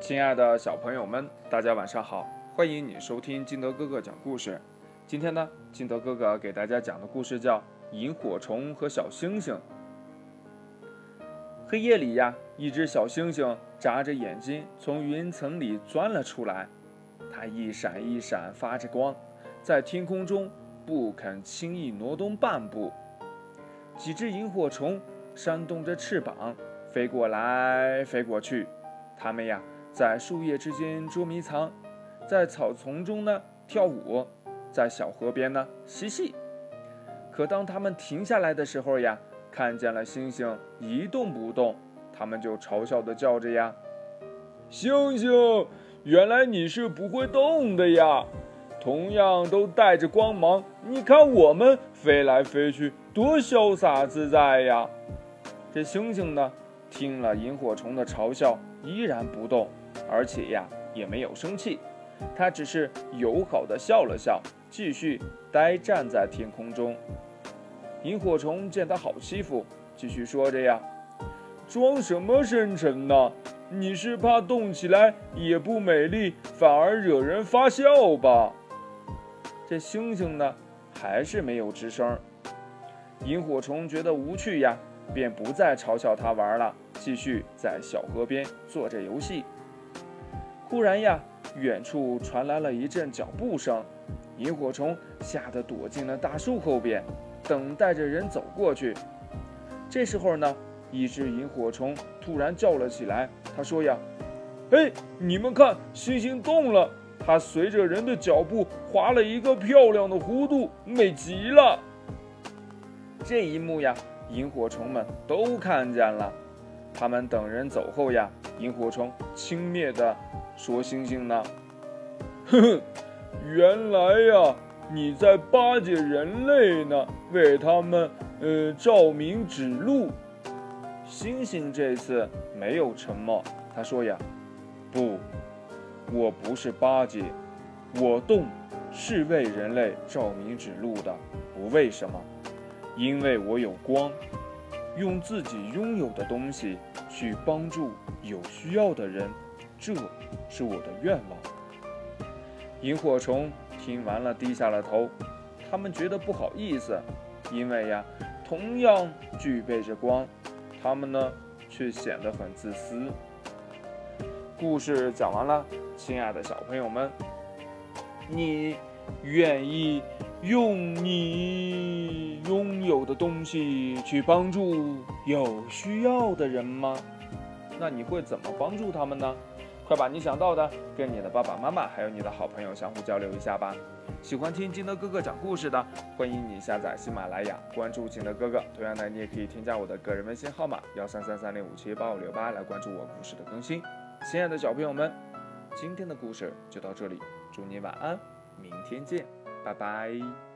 亲爱的小朋友们，大家晚上好！欢迎你收听金德哥哥讲故事。今天呢，金德哥哥给大家讲的故事叫《萤火虫和小星星》。黑夜里呀，一只小星星眨着眼睛从云层里钻了出来，它一闪一闪发着光，在天空中不肯轻易挪动半步。几只萤火虫扇动着翅膀飞过来飞过去，它们呀。在树叶之间捉迷藏，在草丛中呢跳舞，在小河边呢嬉戏。可当他们停下来的时候呀，看见了星星一动不动，他们就嘲笑的叫着呀：“星星，原来你是不会动的呀！同样都带着光芒，你看我们飞来飞去，多潇洒自在呀！”这星星呢，听了萤火虫的嘲笑，依然不动。而且呀，也没有生气，他只是友好的笑了笑，继续呆站在天空中。萤火虫见他好欺负，继续说着呀：“装什么深沉呢？你是怕动起来也不美丽，反而惹人发笑吧？”这星星呢，还是没有吱声。萤火虫觉得无趣呀，便不再嘲笑他玩了，继续在小河边做着游戏。忽然呀，远处传来了一阵脚步声，萤火虫吓得躲进了大树后边，等待着人走过去。这时候呢，一只萤火虫突然叫了起来，他说：“呀，嘿，你们看，星星动了，它随着人的脚步划了一个漂亮的弧度，美极了。”这一幕呀，萤火虫们都看见了。他们等人走后呀，萤火虫轻蔑地。说星星呢？呵呵，原来呀，你在巴结人类呢，为他们呃照明指路。星星这次没有沉默，他说呀：“不，我不是巴结，我动是为人类照明指路的。不为什么？因为我有光，用自己拥有的东西去帮助有需要的人。”这是我的愿望。萤火虫听完了，低下了头。他们觉得不好意思，因为呀，同样具备着光，他们呢却显得很自私。故事讲完了，亲爱的小朋友们，你愿意用你拥有的东西去帮助有需要的人吗？那你会怎么帮助他们呢？快把你想到的跟你的爸爸妈妈还有你的好朋友相互交流一下吧。喜欢听金德哥哥讲故事的，欢迎你下载喜马拉雅，关注金德哥哥。同样呢，你也可以添加我的个人微信号码幺三三三零五七八五六八来关注我故事的更新。亲爱的小朋友们，今天的故事就到这里，祝你晚安，明天见，拜拜。